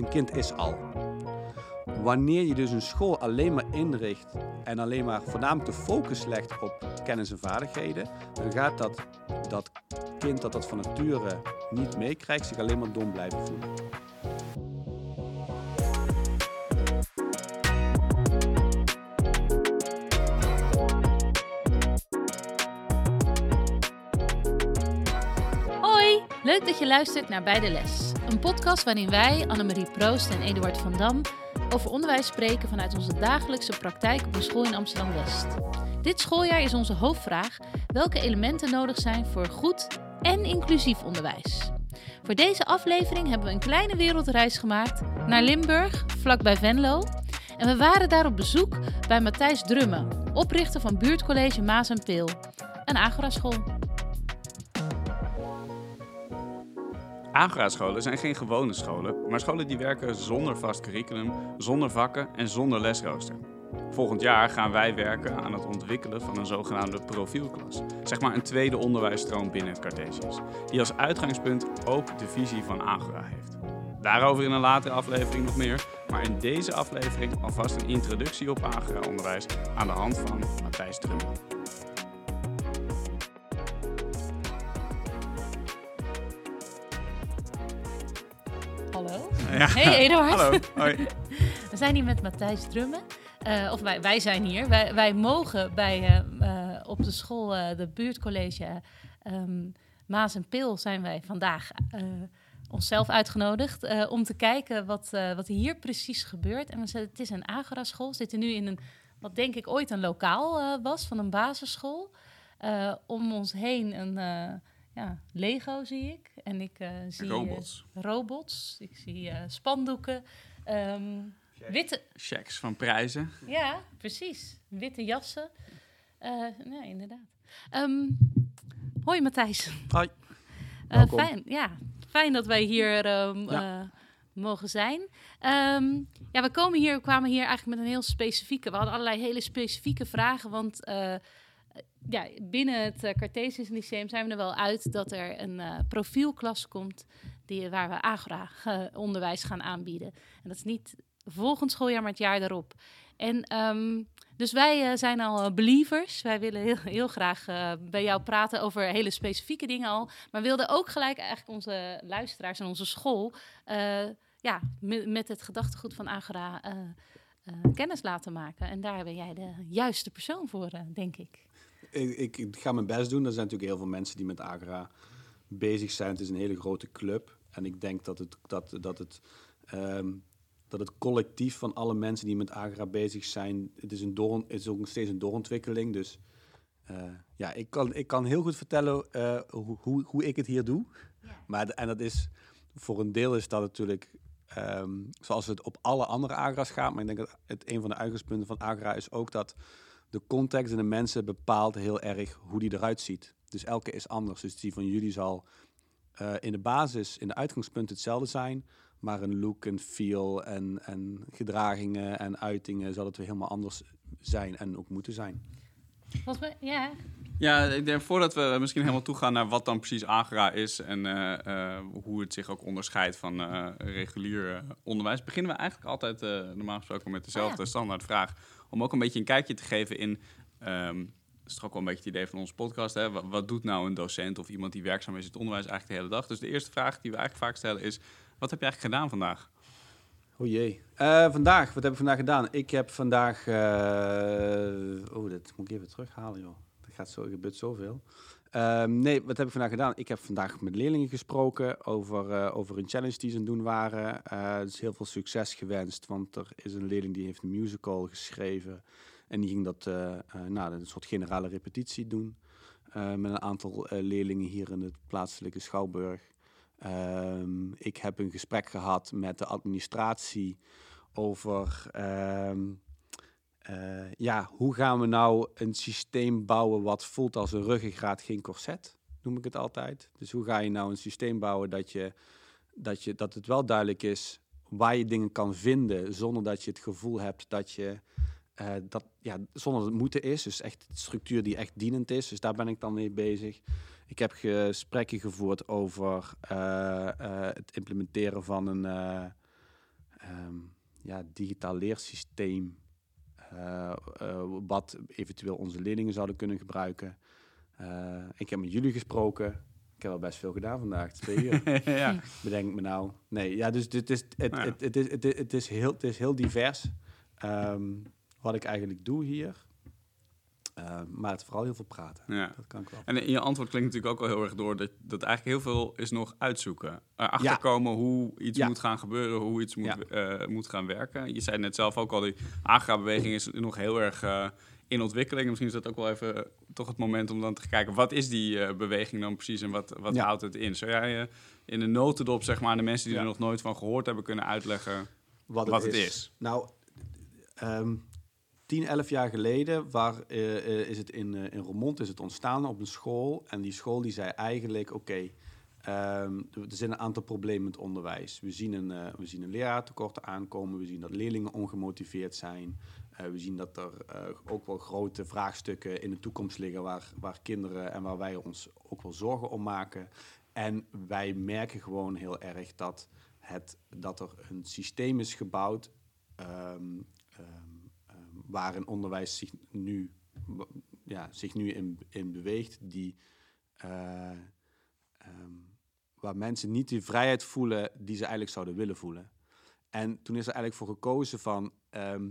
een kind is al. Wanneer je dus een school alleen maar inricht en alleen maar voornamelijk de focus legt op kennis en vaardigheden, dan gaat dat, dat kind dat dat van nature niet meekrijgt zich alleen maar dom blijven voelen. Je luistert naar Bij de Les. Een podcast waarin wij, Annemarie Proost en Eduard van Dam, over onderwijs spreken vanuit onze dagelijkse praktijk op een school in Amsterdam-West. Dit schooljaar is onze hoofdvraag welke elementen nodig zijn voor goed en inclusief onderwijs. Voor deze aflevering hebben we een kleine wereldreis gemaakt naar Limburg, vlakbij Venlo. En we waren daar op bezoek bij Matthijs Drumme, oprichter van buurtcollege Maas en Peel, een Agora-school. Agora-scholen zijn geen gewone scholen, maar scholen die werken zonder vast curriculum, zonder vakken en zonder lesrooster. Volgend jaar gaan wij werken aan het ontwikkelen van een zogenaamde profielklas. Zeg maar een tweede onderwijsstroom binnen het Cartesius, die als uitgangspunt ook de visie van Agora heeft. Daarover in een latere aflevering nog meer, maar in deze aflevering alvast een introductie op Agora-onderwijs aan de hand van Matthijs Drummel. Ja. Hey Eduard. Hallo. Hoi. We zijn hier met Matthijs Drumme. Eh, of wij, wij zijn hier. Wij, wij mogen bij, eh, eh, op de school, de buurtcollege ehm, Maas en Peel, zijn wij vandaag onszelf uitgenodigd om te kijken wat, wat hier precies gebeurt. En we het is een Agora-school. We zitten nu in een, wat denk ik ooit een lokaal was, van een basisschool. Om ons heen een ja, Lego zie ik. En ik eh, zie eh, Robots. robots. Ik zie eh, spandoeken. Ehm, witte, Checks van prijzen. ja, precies. Witte jassen. Eh, nee, inderdaad. Ehm, hoi Matthijs. Hoi. Fijn, ja, fijn dat wij hier ehm, Ja. eh, mogen zijn. Ehm, ja, we komen hier, we kwamen hier eigenlijk met een heel specifieke... We hadden allerlei hele specifieke vragen, want... eh, ja, binnen het uh, Cartesius Lyceum zijn we er wel uit dat er een eh, profielklas komt die, waar we Agora-onderwijs gaan aanbieden. En dat is niet volgend schooljaar, maar het jaar daarop. En ehm, dus wij eh, zijn al eh, believers. Wij willen heel, heel graag eh, bij jou praten over hele specifieke dingen al. Maar wilden ook gelijk eigenlijk onze luisteraars en onze school... eh, ja, met, het gedachtegoed van eh, eh, kennis laten maken. En daar ben jij de juiste persoon voor, eh, denk ik. Ik, ik, ik ga mijn best doen. Er zijn natuurlijk heel veel mensen die met Agra bezig zijn. Het is een hele grote club. En ik denk dat het, dat, dat het, ehm, dat het collectief van alle mensen die met Agra bezig zijn... Het is, een door, het is ook nog steeds een doorontwikkeling. Dus eh, ja, ik kan, ik kan heel goed vertellen eh, hoe, hoe, hoe ik het hier doe. Maar, en dat is, voor een deel is dat natuurlijk... ehm, zoals het op alle andere Agra's gaat. Maar ik denk dat het, een van de uitgangspunten van Agra is ook dat de context en de mensen bepaalt heel erg hoe die eruit ziet. Dus elke is anders. Dus die van jullie zal eh, in de basis, in de uitgangspunten hetzelfde zijn. Maar een look en feel en, en gedragingen en uitingen zal het weer helemaal anders zijn en ook moeten zijn. Volgens mij, ja. Ja, ik denk voordat we misschien helemaal toegaan naar wat dan precies Agora is en eh, eh, hoe het zich ook onderscheidt van eh, regulier onderwijs, beginnen we eigenlijk altijd eh, normaal gesproken met dezelfde Oh ja. standaardvraag. Om ook een beetje een kijkje te geven in, ehm, dat is toch ook wel een beetje het idee van onze podcast, hè? Wat, doet nou een docent of iemand die werkzaam is in het onderwijs eigenlijk de hele dag? Dus de eerste vraag die we eigenlijk vaak stellen is, wat heb je eigenlijk gedaan vandaag? O jee. Eh, vandaag, wat heb ik vandaag gedaan? Ik heb vandaag... eh, oh, dat moet ik even terughalen, joh. Er gaat zo, gebeurt zoveel. Ehm, nee, wat heb ik vandaag gedaan? Ik heb vandaag met leerlingen gesproken over, eh, over een challenge die ze aan doen waren. Eh dus heel veel succes gewenst, want er is een leerling die heeft een musical geschreven. En die ging dat, eh, nou, een soort generale repetitie doen. met een aantal leerlingen hier in het plaatselijke Schouwburg. Ehm, ik heb een gesprek gehad met de administratie over ehm, eh, ja, hoe gaan we nou een systeem bouwen wat voelt als een ruggengraat, geen corset, noem ik het altijd. Dus hoe ga je nou een systeem bouwen dat, je, dat, je, dat het wel duidelijk is waar je dingen kan vinden, zonder dat je het gevoel hebt dat je eh, dat, ja, zonder het moeten is. Dus echt structuur die echt dienend is. Dus daar ben ik dan mee bezig. Ik heb gesprekken gevoerd over eh, het implementeren van een, eh, ehm, ja, digitaal leersysteem, wat eventueel onze leerlingen zouden kunnen gebruiken. Eh, ik heb met jullie gesproken. Ik heb al best veel gedaan vandaag, twee uur. ja. Bedenk me nou. Nee, ja, dus dit is, het, Nou ja. het, het, is, het, is- het, is heel, het is heel divers ehm, wat ik eigenlijk doe hier. Ehm, maar het vooral heel veel praten. ja. Dat kan ik wel. En in je antwoord klinkt natuurlijk ook wel heel erg door dat, dat eigenlijk heel veel is nog uitzoeken. Erachter Ja. komen hoe iets Ja. moet gaan gebeuren, hoe iets moet, eh, moet gaan werken. Je zei net zelf ook al, die agra-beweging is nog heel erg eh, in ontwikkeling. Misschien is dat ook wel even eh, toch het moment om dan te kijken, wat is die eh, beweging dan precies en wat, wat houdt het in? Zou jij eh, in een notendop, zeg maar, aan de mensen die er nog nooit van gehoord hebben, kunnen uitleggen? Wat, wat het is. Nou, ehm 10, 11 jaar geleden waar, eh, eh, is het in, eh, in Roermond is het ontstaan op een school. En die school die zei eigenlijk, oké, ehm, er zijn een aantal problemen met onderwijs. We zien een, eh, we zien een leraartekort aankomen. We zien dat leerlingen ongemotiveerd zijn. We zien dat er ook wel grote vraagstukken in de toekomst liggen... Waar, waar kinderen en waar wij ons ook wel zorgen om maken. En wij merken gewoon heel erg dat, het, dat er een systeem is gebouwd... ehm, waar een onderwijs zich nu, ja, zich nu in, in beweegt... die eh, ehm, waar mensen niet die vrijheid voelen die ze eigenlijk zouden willen voelen. En toen is er eigenlijk voor gekozen van, ehm,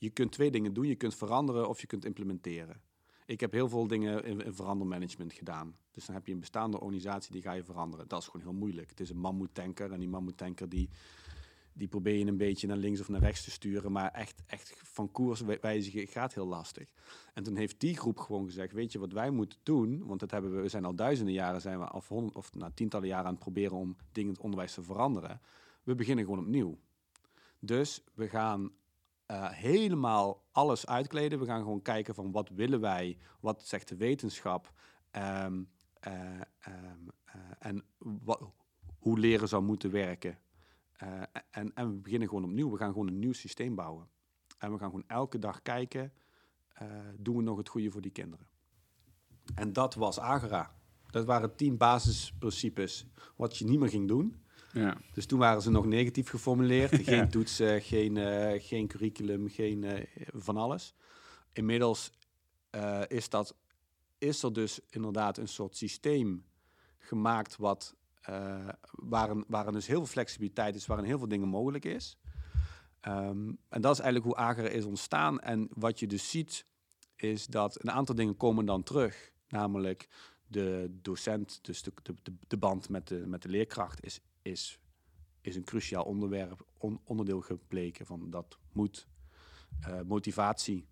je kunt twee dingen doen. Je kunt veranderen of je kunt implementeren. Ik heb heel veel dingen in, in verandermanagement gedaan. Dus dan heb je een bestaande organisatie, die ga je veranderen. Dat is gewoon heel moeilijk. Het is een mammoetanker en die mammoetanker die, die probeer je een beetje naar links of naar rechts te sturen. Maar echt, echt van koers wij- wijzigen gaat heel lastig. En toen heeft die groep gewoon gezegd, weet je wat wij moeten doen? Want dat hebben we, we zijn al duizenden jaren, zijn we, of, honderd, of nou, tientallen jaren aan het proberen om dingen in het onderwijs te veranderen. We beginnen gewoon opnieuw. Dus we gaan eh, helemaal alles uitkleden. We gaan gewoon kijken van wat willen wij, wat zegt de wetenschap ehm, eh, ehm, eh, en wa- hoe leren zou moeten werken. Eh, en, en we beginnen gewoon opnieuw. We gaan gewoon een nieuw systeem bouwen. En we gaan gewoon elke dag kijken, eh, doen we nog het goede voor die kinderen? En dat was Agera. Dat waren tien basisprincipes wat je niet meer ging doen. Ja. Dus toen waren ze nog negatief geformuleerd. Geen toetsen, geen, eh, geen curriculum, geen van alles. Inmiddels is, dat, is er dus inderdaad een soort systeem gemaakt wat, eh waarin, waarin dus heel veel flexibiliteit is, waarin heel veel dingen mogelijk is. Ehm, en dat is eigenlijk hoe Agera is ontstaan. En wat je dus ziet, is dat een aantal dingen komen dan terug. Namelijk de docent, dus de, de, de, band met de, met de leerkracht, is, is, is een cruciaal onderwerp, on- onderdeel gebleken van dat moet. Eh, motivatie.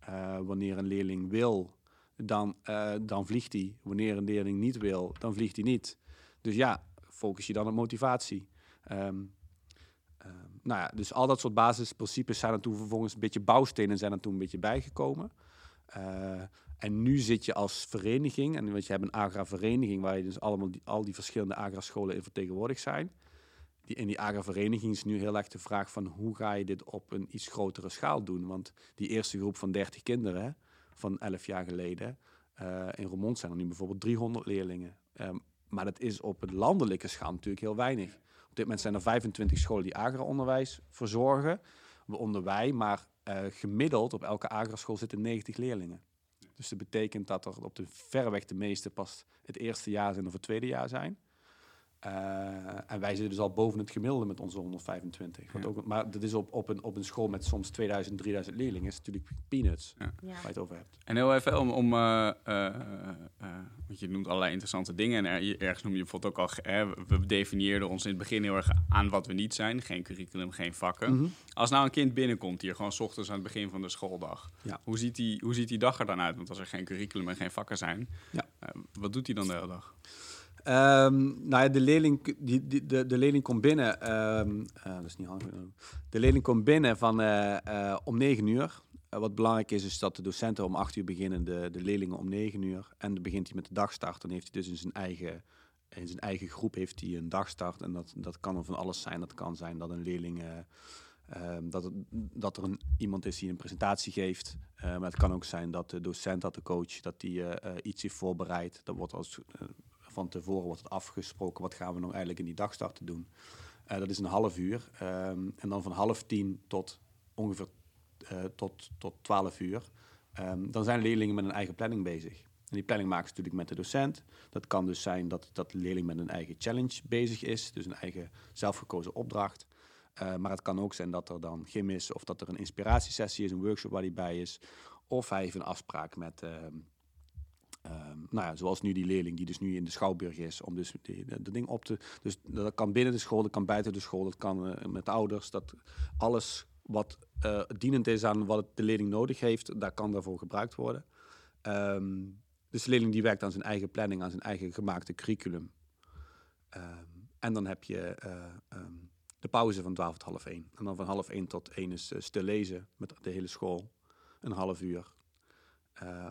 Eh, wanneer een leerling wil, dan, dan vliegt hij. Wanneer een leerling niet wil, dan vliegt hij niet. Dus ja, focus je dan op motivatie. Ehm, ehm, nou ja, dus al dat soort basisprincipes zijn er toen vervolgens een beetje bouwstenen zijn er toen een beetje bijgekomen. Eh, en nu zit je als vereniging, en want je hebt een agra-vereniging waar je dus allemaal die, al die verschillende agra-scholen in vertegenwoordigd zijn. Die, in die agra-vereniging is nu heel erg de vraag van hoe ga je dit op een iets grotere schaal doen? Want die eerste groep van 30 kinderen van 11 jaar geleden, eh, in Roermond zijn er nu bijvoorbeeld 300 leerlingen. Ehm, maar dat is op een landelijke schaal natuurlijk heel weinig. Op dit moment zijn er 25 scholen die agra-onderwijs verzorgen, waaronder wij, maar eh, gemiddeld op elke agra-school zitten 90 leerlingen. Dus dat betekent dat er op de verreweg de meeste pas het eerste jaar zijn of het tweede jaar zijn. Eh, en wij zitten dus al boven het gemiddelde met onze 125. Wat Ja. ook, maar dat is op, op, een, op een school met soms 2000, 3000 leerlingen. is natuurlijk peanuts Ja. Waar je het over hebt. En heel even om, om eh, je noemt allerlei interessante dingen. En er, ergens noem je bijvoorbeeld ook al, hè, we definieerden ons in het begin heel erg aan wat we niet zijn. Geen curriculum, geen vakken. Mhm. Als nou een kind binnenkomt hier, gewoon 's ochtends aan het begin van de schooldag. Ja. Hoe, ziet die, hoe ziet die dag er dan uit? Want als er geen curriculum en geen vakken zijn, Ja. eh, wat doet hij dan de hele dag? Ehm, nou ja, de leerling, die, die, de, de leerling komt binnen. ehm, eh, dat is niet handig. De leerling komt binnen van, eh, om 9 uur. Eh, wat belangrijk is, is dat de docenten om 8 uur beginnen, de, de leerlingen om 9 uur. En dan begint hij met de dagstart. Dan heeft hij dus in zijn eigen, in zijn eigen groep heeft hij een dagstart. En dat, dat kan van alles zijn. Dat kan zijn dat een leerling. eh, ehm, dat, dat er een, iemand is die een presentatie geeft. Eh, maar het kan ook zijn dat de docent, dat de coach, dat die iets heeft voorbereid. Dat wordt als, van tevoren wordt het afgesproken. Wat gaan we nou eigenlijk in die dagstart te doen? Dat is een half uur. Ehm, en dan van half tien tot ongeveer uh, tot, tot 12 uur. Um, dan zijn leerlingen met een eigen planning bezig. En die planning maken ze natuurlijk met de docent. Dat kan dus zijn dat, dat de leerling met een eigen challenge bezig is, dus een eigen zelfgekozen opdracht. Uh, maar het kan ook zijn dat er dan gym is, of dat er een inspiratiesessie is, een workshop waar hij bij is. Of hij heeft een afspraak met, uh, um, nou ja, zoals nu die leerling die dus nu in de Schouwburg is, om dus de, ding op te... Dus dat kan binnen de school, dat kan buiten de school, dat kan uh, met ouders. Dat alles wat uh, dienend is aan wat de leerling nodig heeft, daar kan daarvoor gebruikt worden. Um, dus de leerling die werkt aan zijn eigen planning, aan zijn eigen gemaakte curriculum. Um, en dan heb je uh, um, de pauze van 12 tot half 1. En dan van half 1 tot 1 is uh, stil lezen met de hele school. Een half uur.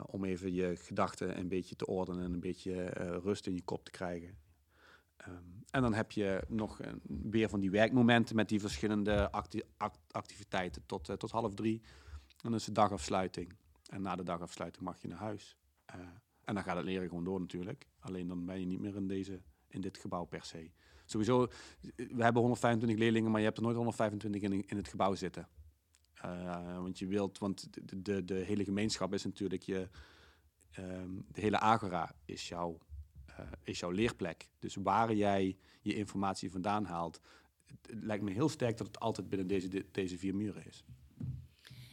Om even je gedachten een beetje te ordenen en een beetje rust in je kop te krijgen. Um, en dan heb je nog een, weer van die werkmomenten met die verschillende acti act activiteiten tot, uh, tot half drie. En dan is de dagafsluiting. En na de dagafsluiting mag je naar huis. Uh, en dan gaat het leren gewoon door natuurlijk. Alleen dan ben je niet meer in, deze, in dit gebouw per se. Sowieso, we hebben 125 leerlingen, maar je hebt er nooit 125 in, in het gebouw zitten. Want je wilt, want de, de, de hele gemeenschap is natuurlijk je, um, de hele agora is jouw is jouw leerplek. Dus waar jij je informatie vandaan haalt, het, lijkt me heel sterk dat het altijd binnen deze, de, deze vier muren is.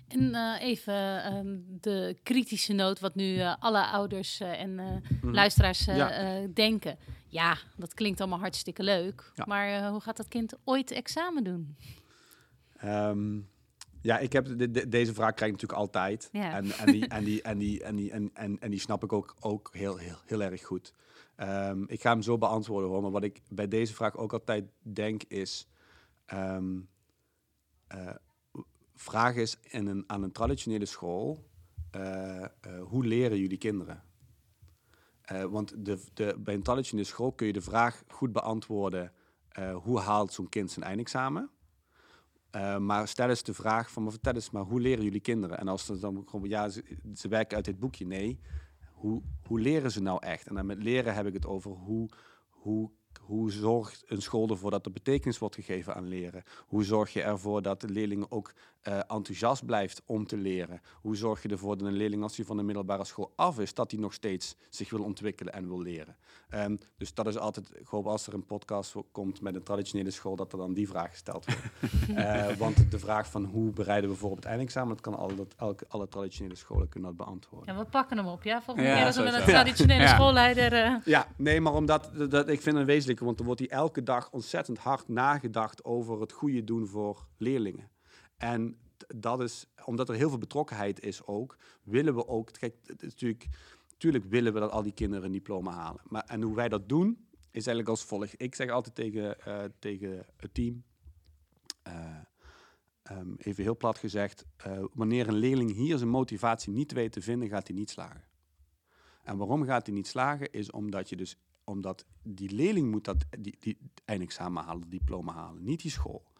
En uh, even um, de kritische noot, wat nu uh, alle ouders en mm. luisteraars ja. denken. Ja, dat klinkt allemaal hartstikke leuk. Ja. Maar hoe gaat dat kind ooit examen doen? Um, ja, ik heb de, de, deze vraag krijg ik natuurlijk altijd. Ja. En, en, die, en, die, en, die, en, die, en, en, en die snap ik ook, ook heel, heel, heel erg goed. Um, ik ga hem zo beantwoorden hoor. Maar wat ik bij deze vraag ook altijd denk is... Um, uh, vraag is in een, aan een traditionele school... Uh, uh, hoe leren jullie kinderen? want de, de, bij een traditionele school kun je de vraag goed beantwoorden... hoe haalt zo'n kind zijn eindexamen? Maar stel eens de vraag van, vertel eens maar, hoe leren jullie kinderen? En als ze dan gewoon, ja, ze, ze, werken uit dit boekje. Nee, hoe, hoe leren ze nou echt? En dan met leren heb ik het over hoe, hoe hoe zorgt een school ervoor dat er betekenis wordt gegeven aan leren? Hoe zorg je ervoor dat de leerling ook uh, enthousiast blijft om te leren? Hoe zorg je ervoor dat een leerling als hij van de middelbare school af is, dat hij nog steeds zich wil ontwikkelen en wil leren? Um, dus dat is altijd, ik hoop als er een podcast komt met een traditionele school, dat er dan die vraag gesteld wordt. uh, want de vraag van hoe bereiden we voor op het eindexamen, dat kan alle, elke, alle traditionele scholen kunnen dat beantwoorden. Ja, we pakken hem op, ja? Volgende ja, keer als we met een traditionele ja. schoolleider... Uh... Ja, nee, maar omdat, dat, ik vind een wezenlijke want er wordt hier elke dag ontzettend hard nagedacht over het goede doen voor leerlingen. En dat is, omdat er heel veel betrokkenheid is ook, willen we ook, kijk, natuurlijk, natuurlijk willen we dat al die kinderen een diploma halen. Maar, en hoe wij dat doen, is eigenlijk als volgt. Ik zeg altijd tegen, uh, tegen het team, uh, um, even heel plat gezegd, uh, wanneer een leerling hier zijn motivatie niet weet te vinden, gaat hij niet slagen. En waarom gaat hij niet slagen, is omdat je dus omdat die leerling moet dat die, die eindexamen halen, diploma halen, niet die school.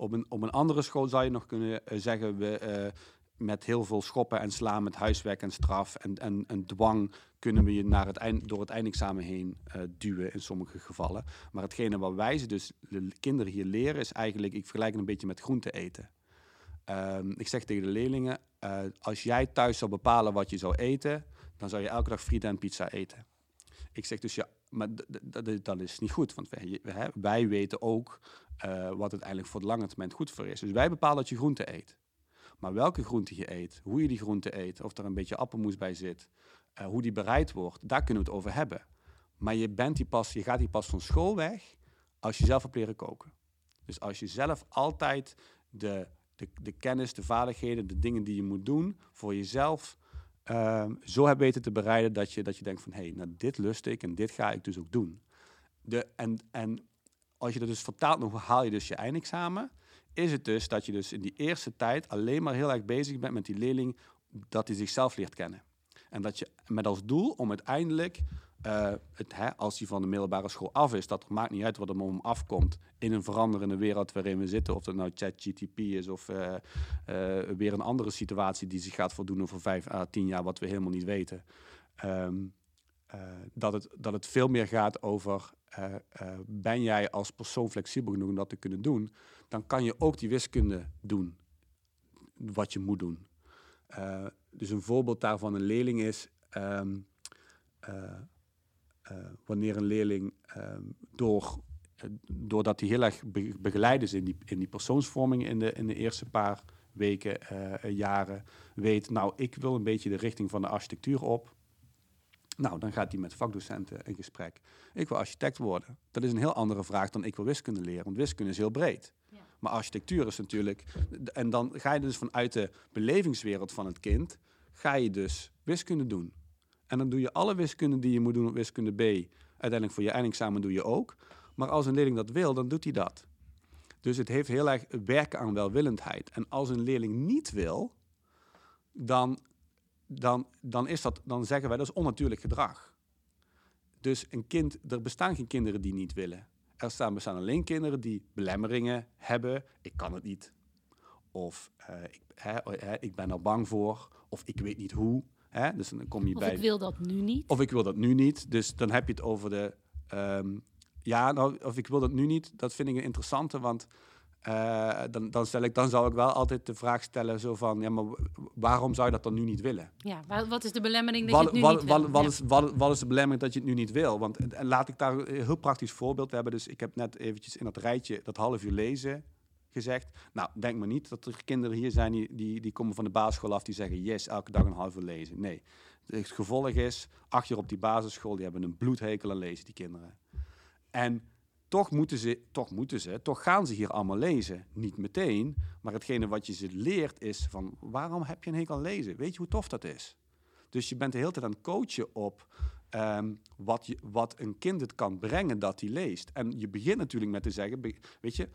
Op een, op een andere school zou je nog kunnen uh, zeggen, we, uh, met heel veel schoppen en slaan, met huiswerk en straf en, en, dwang kunnen we je naar het eind, door het eindexamen heen uh, duwen in sommige gevallen. Maar hetgene wat wij ze dus de kinderen hier leren is eigenlijk, ik vergelijk het een beetje met groente eten. Um, ik zeg tegen de leerlingen, als jij thuis zou bepalen wat je zou eten, dan zou je elke dag frieten en pizza eten. Ik zeg dus, ja, maar dat is niet goed, want wij, weten ook uh, wat uiteindelijk voor de lange termijn goed voor is. Dus wij bepalen dat je groente eet. Maar welke groente je eet, hoe je die groente eet, of er een beetje appelmoes bij zit, uh, hoe die bereid wordt, daar kunnen we het over hebben. Maar je, bent die pas, je gaat die pas van school weg als je zelf hebt leren koken. Dus als je zelf altijd de, de, de kennis, de vaardigheden, de dingen die je moet doen voor jezelf um, zo hebt weten te bereiden dat je, dat je denkt van hé, hey, nou, dit lust ik en dit ga ik dus ook doen. De, en, en als je dat dus vertaalt hoe haal je dus je eindexamen, is het dus dat je dus in die eerste tijd alleen maar heel erg bezig bent met die leerling dat hij zichzelf leert kennen. En dat je met als doel om uiteindelijk uh, het, hè, als hij van de middelbare school af is, dat maakt niet uit wat er om hem afkomt in een veranderende wereld waarin we zitten. Of dat nou ChatGTP is of uh, uh, weer een andere situatie die zich gaat voldoen over vijf à tien jaar, wat we helemaal niet weten. Um, dat, het, dat het veel meer gaat over eh, eh, ben jij als persoon flexibel genoeg om dat te kunnen doen, dan kan je ook die wiskunde doen wat je moet doen. Dus een voorbeeld daarvan een leerling is um, wanneer een leerling um, door, doordat hij heel erg begeleid is in die, in die persoonsvorming in de, in de eerste paar weken, jaren, weet, nou, ik wil een beetje de richting van de architectuur op. Nou, dan gaat hij met vakdocenten in gesprek. Ik wil architect worden. Dat is een heel andere vraag dan ik wil wiskunde leren, want wiskunde is heel breed. Ja. Maar architectuur is natuurlijk... En dan ga je dus vanuit de belevingswereld van het kind... ga je dus wiskunde doen. En dan doe je alle wiskunde die je moet doen op wiskunde B... uiteindelijk voor je eindexamen doe je ook. Maar als een leerling dat wil, dan doet hij dat. Dus het heeft heel erg werken aan welwillendheid. En als een leerling niet wil, dan dan, dan, is dat, dan zeggen wij dat is onnatuurlijk gedrag. Dus een kind, er bestaan geen kinderen die niet willen. Er staan, bestaan alleen kinderen die belemmeringen hebben. Ik kan het niet. Of uh, ik, ik, ben er bang voor. Of ik weet niet hoe. Hè? Dus dan kom je of bij. ik wil dat nu niet. Of ik wil dat nu niet. Dus dan heb je het over de. Um, ja, nou, of ik wil dat nu niet. Dat vind ik een interessante. Want uh, dan, dan, stel ik, dan zou ik wel altijd de vraag stellen: zo van, ja, maar waarom zou je dat dan nu niet willen? Ja, wat is de belemmering dat wat, je het nu wat, niet wat, wil? Wat, is, wat, wat, is de belemmering dat je het nu niet wil? Want en laat ik daar een heel praktisch voorbeeld. We hebben dus, ik heb net eventjes in dat rijtje dat half uur lezen gezegd. Nou, denk maar niet dat er kinderen hier zijn die, die, die komen van de basisschool af die zeggen: yes, elke dag een half uur lezen. Nee. Het gevolg is, acht jaar op die basisschool, die hebben een bloedhekel aan lezen, die kinderen. En toch moeten, ze, toch moeten ze, toch gaan ze hier allemaal lezen. Niet meteen, maar hetgene wat je ze leert is van waarom heb je een hekel aan lezen? Weet je hoe tof dat is? Dus je bent de hele tijd aan het coachen op um, wat, je, wat een kind het kan brengen dat hij leest. En je begint natuurlijk met te zeggen, weet je,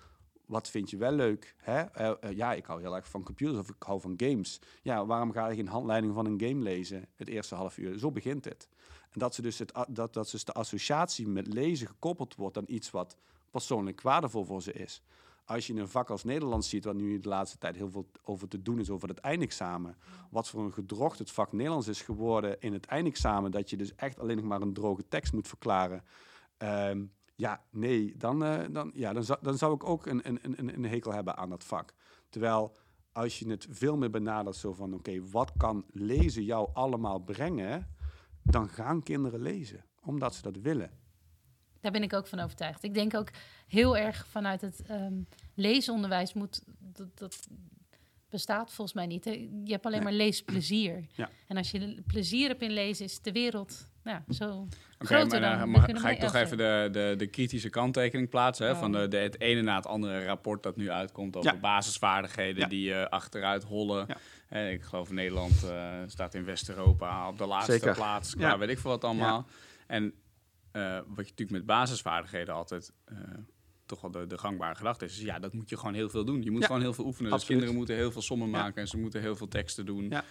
wat vind je wel leuk? Hè? Uh, uh, ja, ik hou heel erg van computers of ik hou van games. Ja, waarom ga je geen handleiding van een game lezen het eerste half uur? Zo begint het. En dat ze dus, het, dat, dat dus de associatie met lezen gekoppeld wordt aan iets wat persoonlijk waardevol voor ze is. Als je een vak als Nederlands ziet, waar nu de laatste tijd heel veel over te doen is over het eindexamen. Wat voor een gedrocht het vak Nederlands is geworden in het eindexamen. Dat je dus echt alleen nog maar een droge tekst moet verklaren. Um, ja, nee, dan, uh, dan, ja, dan, zou, dan zou ik ook een, een, een, een hekel hebben aan dat vak. Terwijl als je het veel meer benadert, zo van oké, okay, wat kan lezen jou allemaal brengen? Dan gaan kinderen lezen, omdat ze dat willen. Daar ben ik ook van overtuigd. Ik denk ook heel erg vanuit het um, leesonderwijs moet dat, dat bestaat volgens mij niet. Je hebt alleen nee. maar leesplezier. Ja. En als je plezier hebt in lezen, is de wereld ja, zo groter maar, dan. Mag, ga ik toch even de, de, de kritische kanttekening plaatsen. Hè, oh. Van de, de, het ene na het andere rapport dat nu uitkomt over ja. basisvaardigheden ja. die uh, achteruit hollen. Eh, ik geloof Nederland uh, staat in West-Europa op de laatste Zeker. plaats. Qua weet ik veel wat allemaal. En uh, wat je natuurlijk met basisvaardigheden altijd toch wel de, de, gangbare gedachte is, is, ja, dat moet je gewoon heel veel doen. Je moet gewoon heel veel oefenen. Dus Absoluut. Dus kinderen moeten heel veel sommen maken en ze moeten heel veel teksten doen. Ja.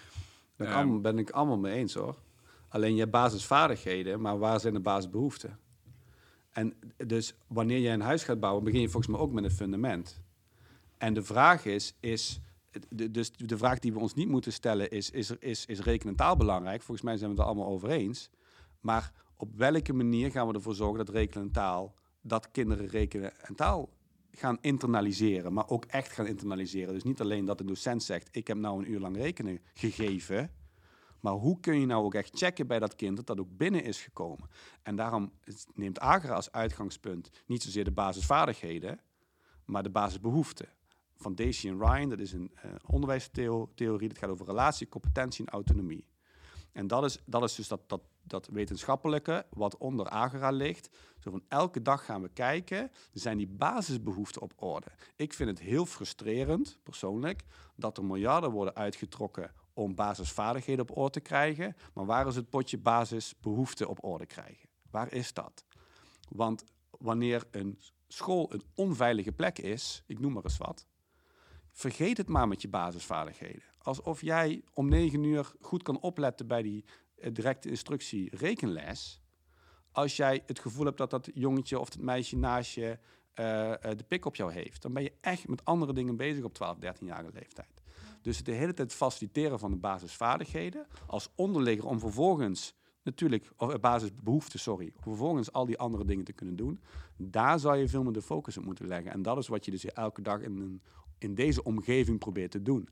Daar um, allemaal, ben ik allemaal mee eens hoor. Alleen je hebt basisvaardigheden, maar waar zijn de basisbehoeften? En dus wanneer je een huis gaat bouwen, begin je volgens mij ook met een fundament. En de vraag is, is dus de vraag die we ons niet moeten stellen is, is, is, is rekenen taal belangrijk? Volgens mij zijn we het er allemaal over eens. Maar op welke manier gaan we ervoor zorgen dat rekenen en taal, dat kinderen rekenen en taal gaan internaliseren, maar ook echt gaan internaliseren. Dus niet alleen dat de docent zegt, ik heb nou een uur lang rekenen gegeven, maar hoe kun je nou ook echt checken bij dat kind dat dat ook binnen is gekomen? En daarom neemt Agra als uitgangspunt niet zozeer de basisvaardigheden, maar de basisbehoeften. Van Daisy en Ryan, dat is een uh, onderwijstheorie, dat gaat over relatie, competentie en autonomie. En dat is, dat is dus dat, dat, dat wetenschappelijke wat onder Agra ligt. Zo van elke dag gaan we kijken, zijn die basisbehoeften op orde? Ik vind het heel frustrerend, persoonlijk, dat er miljarden worden uitgetrokken om basisvaardigheden op orde te krijgen. Maar waar is het potje basisbehoeften op orde krijgen? Waar is dat? Want wanneer een school een onveilige plek is, ik noem maar eens wat, vergeet het maar met je basisvaardigheden. Alsof jij om negen uur goed kan opletten bij die eh, directe instructie rekenles. Als jij het gevoel hebt dat dat jongetje of dat meisje naast je uh, de pik op jou heeft, dan ben je echt met andere dingen bezig op 12, 13-jarige leeftijd. Dus de hele tijd faciliteren van de basisvaardigheden als onderligger om vervolgens natuurlijk, of op basis behoefte, sorry, om vervolgens al die andere dingen te kunnen doen, daar zou je veel meer de focus op moeten leggen. En dat is wat je dus elke dag in, een, in deze omgeving probeert te doen.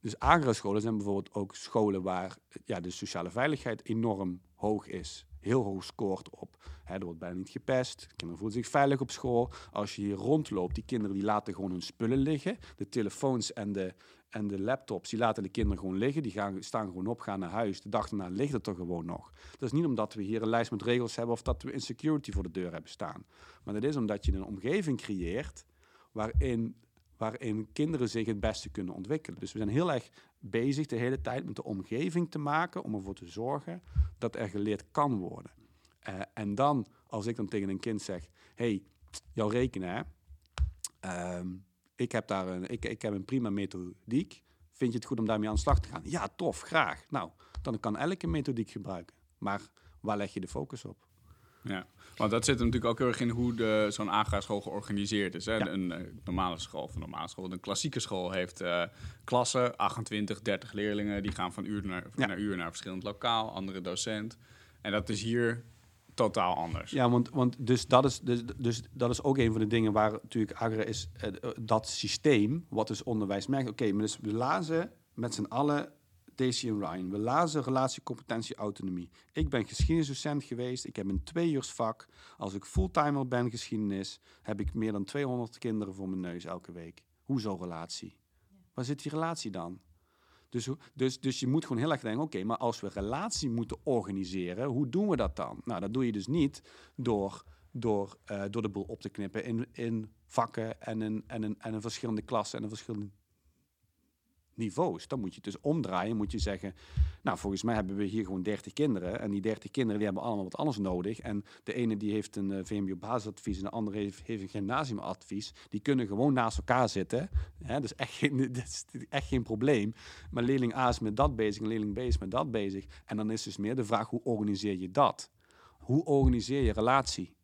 Dus agroscholen zijn bijvoorbeeld ook scholen waar ja, de sociale veiligheid enorm hoog is. Heel hoog scoort op. Er wordt bijna niet gepest. Kinderen voelen zich veilig op school. Als je hier rondloopt, die kinderen die laten gewoon hun spullen liggen. De telefoons en de, en de laptops, die laten de kinderen gewoon liggen. Die gaan, staan gewoon op, gaan naar huis. De dag daarna ligt het er gewoon nog. Dat is niet omdat we hier een lijst met regels hebben of dat we insecurity voor de deur hebben staan. Maar dat is omdat je een omgeving creëert waarin waarin kinderen zich het beste kunnen ontwikkelen. Dus we zijn heel erg bezig de hele tijd met de omgeving te maken om ervoor te zorgen dat er geleerd kan worden. Uh, en dan, als ik dan tegen een kind zeg, hey, jouw rekenen, hè? Ehm, ik, heb daar een, ik, ik heb een prima methodiek. Vind je het goed om daarmee aan de slag te gaan? Ja, tof, graag. Nou, dan kan elke methodiek gebruiken. Maar waar leg je de focus op? Ja, want dat zit natuurlijk ook heel erg in hoe zo'n AGA-school georganiseerd is. Hè? Een, eh, normale school, of een normale school, een klassieke school heeft uh, klassen, 28, 30 leerlingen. Die gaan van uur naar, naar uur naar verschillend lokaal, andere docent. En dat is hier totaal anders. Ja, want, want dus, dat is, dus, dus dat is ook een van de dingen waar natuurlijk AGRA is, uh, dat systeem, wat dus onderwijs merkt. Oké, maar dus we lazen met z'n allen Daisy en Ryan. We lazen relatie, competentie, autonomie. Ik ben geschiedenisdocent geweest. Ik heb een tweeuursvak. Als ik fulltimer ben geschiedenis, heb ik meer dan 200 kinderen voor mijn neus elke week. Hoezo relatie? Waar zit die relatie dan? Dus, dus, dus je moet gewoon heel erg denken, oké, maar als we relatie moeten organiseren, hoe doen we dat dan? Nou, dat doe je dus niet door, door, uh, door de boel op te knippen in, in vakken en in, en, en in verschillende klassen en in verschillende niveaus. Dan moet je het dus omdraaien. Moet je zeggen, nou volgens mij hebben we hier gewoon 30 kinderen. En die 30 kinderen die hebben allemaal wat anders nodig. En de ene die heeft een eh, VMBO basisadvies en de andere heeft, heeft een gymnasiumadvies. Die kunnen gewoon naast elkaar zitten. Hè? Dat, is echt geen, dat is echt geen probleem. Maar leerling A is met dat bezig en leerling B is met dat bezig. En dan is dus meer de vraag, hoe organiseer je dat? Hoe organiseer je relatie?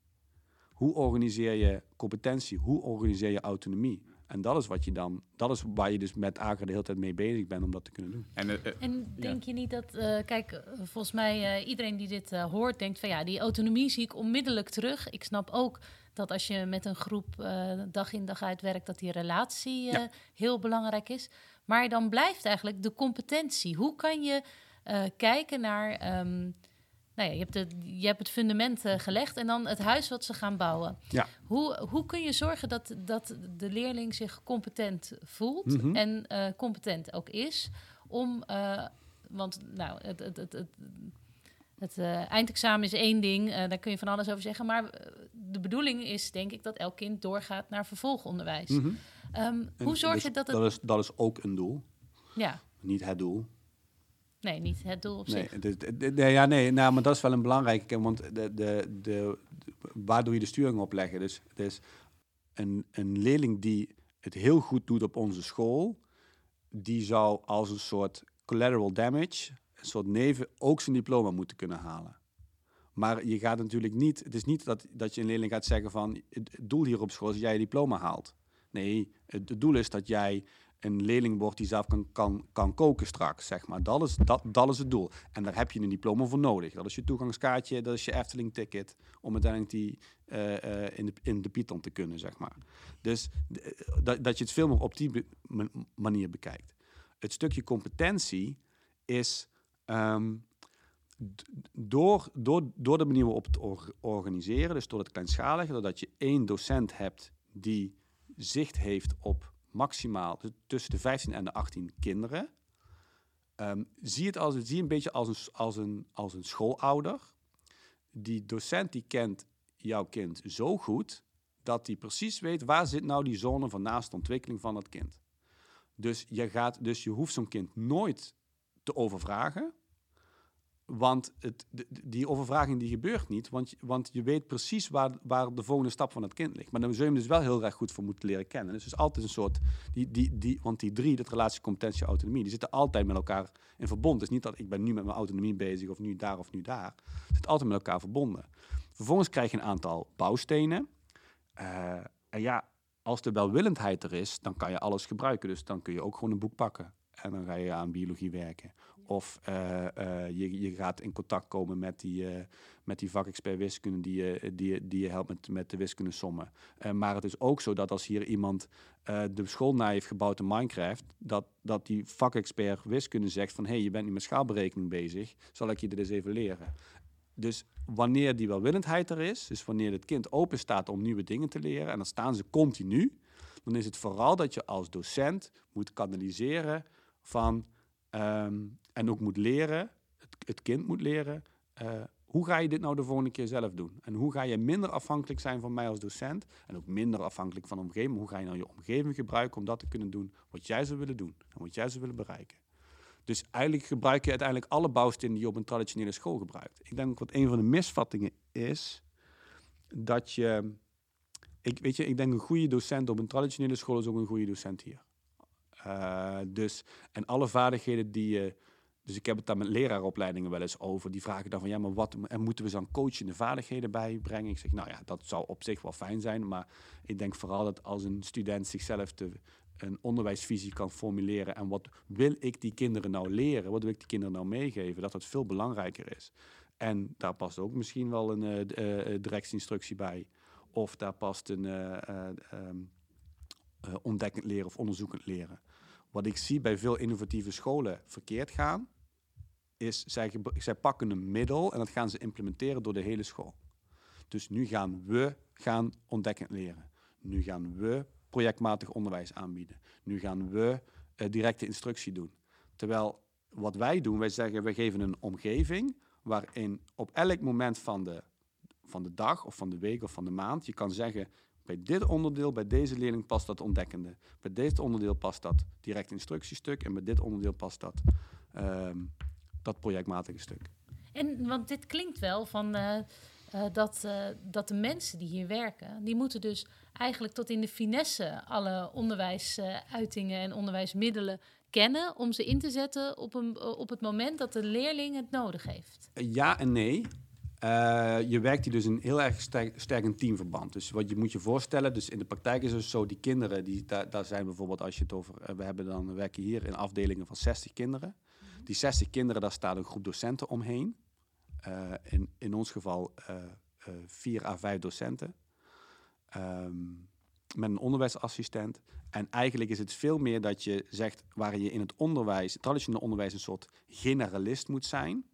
Hoe organiseer je competentie? Hoe organiseer je autonomie? En dat is wat je dan, dat is waar je dus met Agra de hele tijd mee bezig bent om dat te kunnen doen. En, uh, en denk je niet dat, uh, kijk, volgens mij iedereen die dit hoort, denkt van ja, die autonomie zie ik onmiddellijk terug. Ik snap ook dat als je met een groep dag in dag uit werkt, dat die relatie heel belangrijk is. Maar dan blijft eigenlijk de competentie. Hoe kan je kijken naar. Um, nou ja, je, hebt het, je hebt het fundament uh, gelegd en dan het huis wat ze gaan bouwen. Ja. Hoe, hoe kun je zorgen dat, dat de leerling zich competent voelt mm-hmm. en uh, competent ook is om, uh, want nou, het, het, het, het, het eindexamen is één ding, daar kun je van alles over zeggen, maar de bedoeling is denk ik dat elk kind doorgaat naar vervolgonderwijs. Mm-hmm. Um, hoe zorg je dat het... Dat is, dat is ook een doel. Ja. Niet het doel. Nee, niet het doel op nee, zich. De, de, de, ja, nee, nou, maar dat is wel een belangrijke, want de, de, de, waar doe je de sturing op leggen? Dus, dus een, een leerling die het heel goed doet op onze school, die zou als een soort collateral damage, een soort neven, ook zijn diploma moeten kunnen halen. Maar je gaat natuurlijk niet, het is niet dat, dat je een leerling gaat zeggen van, het doel hier op school is dat jij je diploma haalt. Nee, het, het doel is dat jij een leerling wordt die zelf kan, kan, kan koken straks, zeg maar. Dat is, dat, dat is het doel. En daar heb je een diploma voor nodig. Dat is je toegangskaartje, dat is je Efteling-ticket... om uiteindelijk die uh, uh, in, de, in de Python te kunnen, zeg maar. Dus dat, dat je het veel meer op die manier bekijkt. Het stukje competentie is... Um, door, door, door de manier waarop het organiseren, dus door het kleinschalige, doordat je één docent hebt die zicht heeft op maximaal tussen de 15 en de 18 kinderen. Um, zie het als, zie een beetje als een, als, een, als een schoolouder. Die docent die kent jouw kind zo goed dat hij precies weet waar zit nou die zone van naaste ontwikkeling van dat kind. Dus je, gaat, dus je hoeft zo'n kind nooit te overvragen. Want het, die overvraging die gebeurt niet, want, want je weet precies waar, waar de volgende stap van het kind ligt. Maar dan zul je hem dus wel heel erg goed voor moeten leren kennen. Dus het is altijd een soort, die, die, die, want die drie, dat relatie, competentie, autonomie, die zitten altijd met elkaar in verbond. Het is niet dat ik ben nu met mijn autonomie bezig of nu daar of nu daar. Het zit altijd met elkaar verbonden. Vervolgens krijg je een aantal bouwstenen. Uh, en ja, als de welwillendheid er is, dan kan je alles gebruiken. Dus dan kun je ook gewoon een boek pakken en dan ga je aan biologie werken. Of eh, eh, je, je gaat in contact komen met die, uh, met die vakexpert wiskunde die je, die, die je helpt met, met de wiskunde sommen. maar het is ook zo dat als hier iemand de school na heeft gebouwd in Minecraft, dat, dat die vakexpert wiskunde zegt van hé, hey, je bent nu met schaalberekening bezig, zal ik je dit eens even leren. Dus wanneer die welwillendheid er is, dus wanneer het kind open staat om nieuwe dingen te leren, en dan staan ze continu, dan is het vooral dat je als docent moet kanaliseren van ehm, en ook moet leren, het, het kind moet leren, uh, hoe ga je dit nou de volgende keer zelf doen? En hoe ga je minder afhankelijk zijn van mij als docent en ook minder afhankelijk van de omgeving? Hoe ga je nou je omgeving gebruiken om dat te kunnen doen wat jij zou willen doen en wat jij zou willen bereiken? Dus eigenlijk gebruik je uiteindelijk alle bouwstenen die je op een traditionele school gebruikt. Ik denk dat een van de misvattingen is dat je. Ik, weet je, ik denk een goede docent op een traditionele school is ook een goede docent hier. Uh, dus, en alle vaardigheden die je. Dus ik heb het daar met leraaropleidingen wel eens over. Die vragen dan van ja, maar wat en moeten we dan coachende vaardigheden bijbrengen? Ik zeg, nou ja, dat zou op zich wel fijn zijn. Maar ik denk vooral dat als een student zichzelf te, een onderwijsvisie kan formuleren. En wat wil ik die kinderen nou leren? Wat wil ik die kinderen nou meegeven? Dat dat veel belangrijker is. En daar past ook misschien wel een uh, directieinstructie bij. Of daar past een um, ontdekkend leren of onderzoekend leren. Wat ik zie bij veel innovatieve scholen verkeerd gaan, is zij, zij pakken een middel en dat gaan ze implementeren door de hele school. Dus nu gaan we gaan ontdekkend leren. Nu gaan we projectmatig onderwijs aanbieden. Nu gaan we uh, directe instructie doen. Terwijl wat wij doen, wij zeggen, we geven een omgeving waarin op elk moment van de, van de dag of van de week of van de maand je kan zeggen, bij dit onderdeel, bij deze leerling past dat ontdekkende. Bij dit onderdeel past dat direct instructiestuk en bij dit onderdeel past dat, um, dat projectmatige stuk. En want dit klinkt wel van uh, uh, dat, uh, dat de mensen die hier werken, die moeten dus eigenlijk tot in de finesse alle onderwijsuitingen en onderwijsmiddelen kennen om ze in te zetten op, een, op het moment dat de leerling het nodig heeft? Ja en nee. Uh, je werkt hier dus in heel erg sterk, sterk een teamverband. Dus wat je moet je voorstellen, dus in de praktijk is het zo, die kinderen, die, daar, daar zijn bijvoorbeeld als je het over, uh, we hebben dan, we werken hier in afdelingen van 60 kinderen. Mhm. Die 60 kinderen, daar staat een groep docenten omheen. Uh, in, in ons geval vier à vijf docenten. Um, met een onderwijsassistent. En eigenlijk is het veel meer dat je zegt waar je in het onderwijs, het traditionele onderwijs, een soort generalist moet zijn.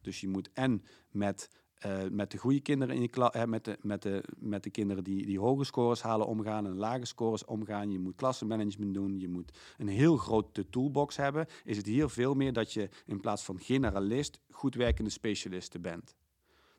Dus je moet en met, uh, met de goede kinderen in je klas, met, de, met, de, met de kinderen die, die hoge scores halen omgaan en lage scores omgaan. Je moet klassenmanagement doen, je moet een heel grote toolbox hebben. Is het hier veel meer dat je in plaats van generalist goed werkende specialisten bent.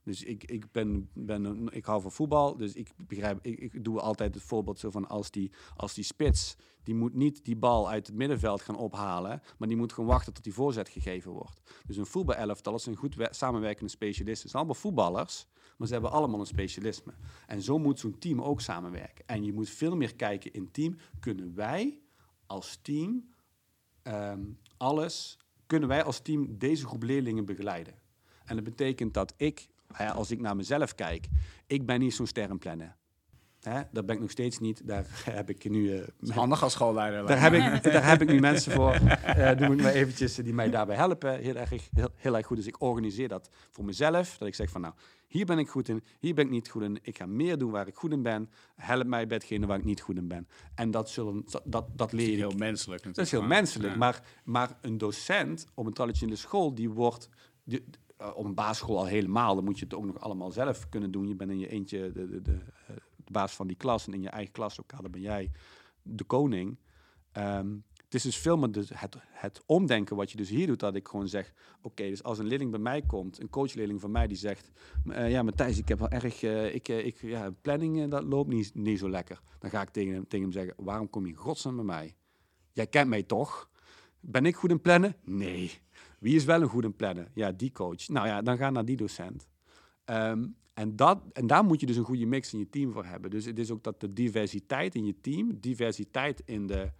Dus ik, ik, ben, ben, ik hou van voetbal, dus ik begrijp, ik, doe altijd het voorbeeld zo van als die, als die spits, die moet niet die bal uit het middenveld gaan ophalen, maar die moet gewoon wachten tot die voorzet gegeven wordt. Dus een voetbalelftal is een goed samenwerkende specialist. Het zijn allemaal voetballers, maar ze hebben allemaal een specialisme. En zo moet zo'n team ook samenwerken. En je moet veel meer kijken in team, kunnen wij als team um, alles, kunnen wij als team deze groep leerlingen begeleiden? En dat betekent dat ik als ik naar mezelf kijk, ik ben niet zo'n sterrenplanner. Hè, dat ben ik nog steeds niet. Daar heb ik nu... Uh, handig als schoolleider. Daar heb, ik, daar heb ik nu mensen voor. Uh, doe ik maar eventjes die mij daarbij helpen. Heel erg, heel, heel erg goed. Dus ik organiseer dat voor mezelf. Dat ik zeg van nou, hier ben ik goed in, hier ben ik niet goed in. Ik ga meer doen waar ik goed in ben. Help mij bij hetgene waar ik niet goed in ben. En dat, zullen, dat, dat leer je. Dat is heel menselijk Dat is heel menselijk. Maar, maar een docent op een traditionele school, die wordt... Die, uh, op basisschool al helemaal, dan moet je het ook nog allemaal zelf kunnen doen. Je bent in je eentje de, de, de, eh, de baas van die klas en in je eigen klaslokaal ben jij de koning. Um, het is dus veel meer dus het, het omdenken wat je dus hier doet, dat ik gewoon zeg, oké, dus als een leerling bij mij komt, een coachleerling van mij die zegt, uh, ja Matthijs, ik heb wel erg, ik, ik, ja, planning dat loopt niet, niet zo lekker. Dan ga ik tegen hem, tegen hem zeggen, waarom kom je godsnaam bij mij? Jij kent mij toch? Ben ik goed in plannen? Nee. Wie is wel een goede planner? Ja, die coach. Nou ja, dan ga naar die docent. Um, en, dat, en daar moet je dus een goede mix in je team voor hebben. Dus het is ook dat de diversiteit in je team, diversiteit in de,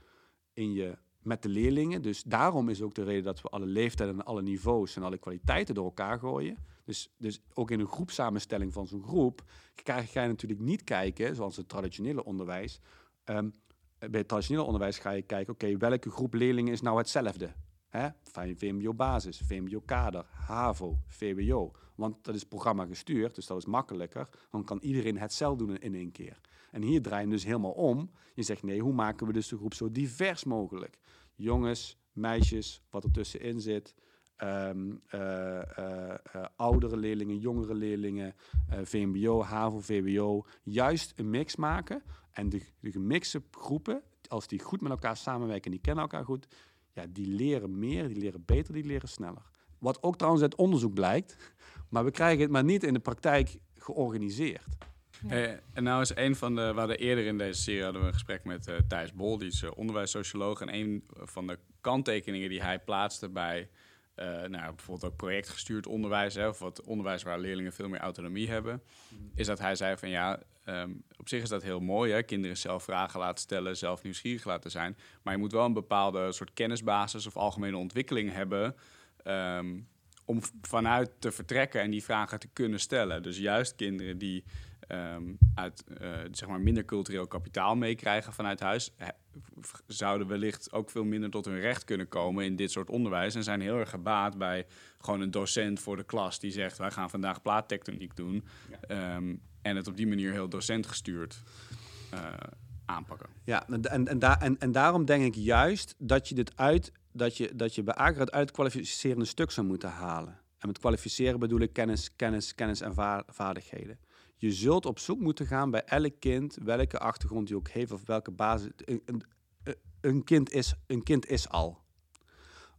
in je, met de leerlingen. Dus daarom is ook de reden dat we alle leeftijden en alle niveaus en alle kwaliteiten door elkaar gooien. Dus, dus ook in een groepsamenstelling van zo'n groep ga je natuurlijk niet kijken, zoals het traditionele onderwijs, um, bij het traditionele onderwijs ga je kijken, oké, welke groep leerlingen is nou hetzelfde? Hè? VMBO basis, VMBO kader, HAVO, VWO. Want dat is programma gestuurd, dus dat is makkelijker. Dan kan iedereen hetzelfde doen in één keer. En hier draai je dus helemaal om. Je zegt nee, hoe maken we dus de groep zo divers mogelijk? Jongens, meisjes, wat er tussenin zit. ehm, eh, eh, eh, oudere leerlingen, jongere leerlingen, VMBO, HAVO, VWO. Juist een mix maken. En de, de gemixte groepen, als die goed met elkaar samenwerken en die kennen elkaar goed, ja, die leren meer, die leren beter, die leren sneller. Wat ook trouwens uit onderzoek blijkt, maar we krijgen het maar niet in de praktijk georganiseerd. Hey, en nou is een van de, we hadden eerder in deze serie hadden we een gesprek met eh, Thijs Bol, die is eh, onderwijssocioloog. En een van de kanttekeningen die hij plaatste bij eh, nou, bijvoorbeeld ook projectgestuurd onderwijs, hè, of wat onderwijs waar leerlingen veel meer autonomie hebben, is dat hij zei van ja, ehm, op zich is dat heel mooi, hè, kinderen zelf vragen laten stellen, zelf nieuwsgierig laten zijn, maar je moet wel een bepaalde soort kennisbasis of algemene ontwikkeling hebben. ehm, om vanuit te vertrekken en die vragen te kunnen stellen. Dus juist kinderen die ehm, uit eh, zeg maar minder cultureel kapitaal meekrijgen vanuit huis, zouden wellicht ook veel minder tot hun recht kunnen komen in dit soort onderwijs. En zijn heel erg gebaat bij gewoon een docent voor de klas die zegt: wij gaan vandaag plaattectoniek doen. Ehm, en het op die manier heel docentgestuurd eh, aanpakken. Ja, en, en, daar en, en daarom denk ik juist dat je dit uit, dat je, dat je bij Agra het uitkwalificerende stuk zou moeten halen. En met kwalificeren bedoel ik kennis, kennis, kennis en va- vaardigheden. Je zult op zoek moeten gaan bij elk kind, welke achtergrond hij ook heeft of welke basis. Een, een, een, kind, is, een kind is al.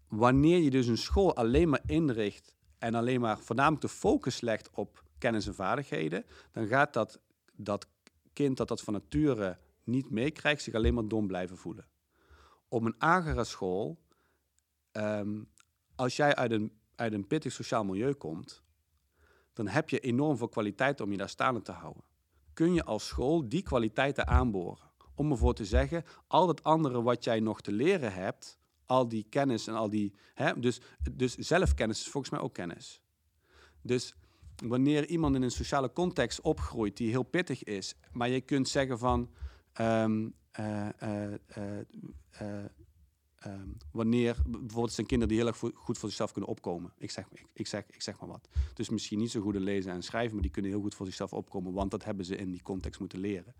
Wanneer je dus een school alleen maar inricht en alleen maar voornamelijk de focus legt op kennis en vaardigheden, dan gaat dat, dat kind dat dat van nature niet meekrijgt, zich alleen maar dom blijven voelen. Op een agere school, ehm, als jij uit een, uit een pittig sociaal milieu komt, dan heb je enorm veel kwaliteiten om je daar staande te houden. Kun je als school die kwaliteiten aanboren? Om ervoor te zeggen, al dat andere wat jij nog te leren hebt, al die kennis en al die... Hè, dus, dus zelfkennis is volgens mij ook kennis. Dus wanneer iemand in een sociale context opgroeit die heel pittig is, maar je kunt zeggen van... ehm, eh, eh, eh, eh, ehm, wanneer bijvoorbeeld zijn kinderen die heel erg goed voor zichzelf kunnen opkomen. Ik zeg, ik, zeg, ik zeg maar wat. Dus misschien niet zo goed in lezen en schrijven, maar die kunnen heel goed voor zichzelf opkomen, want dat hebben ze in die context moeten leren.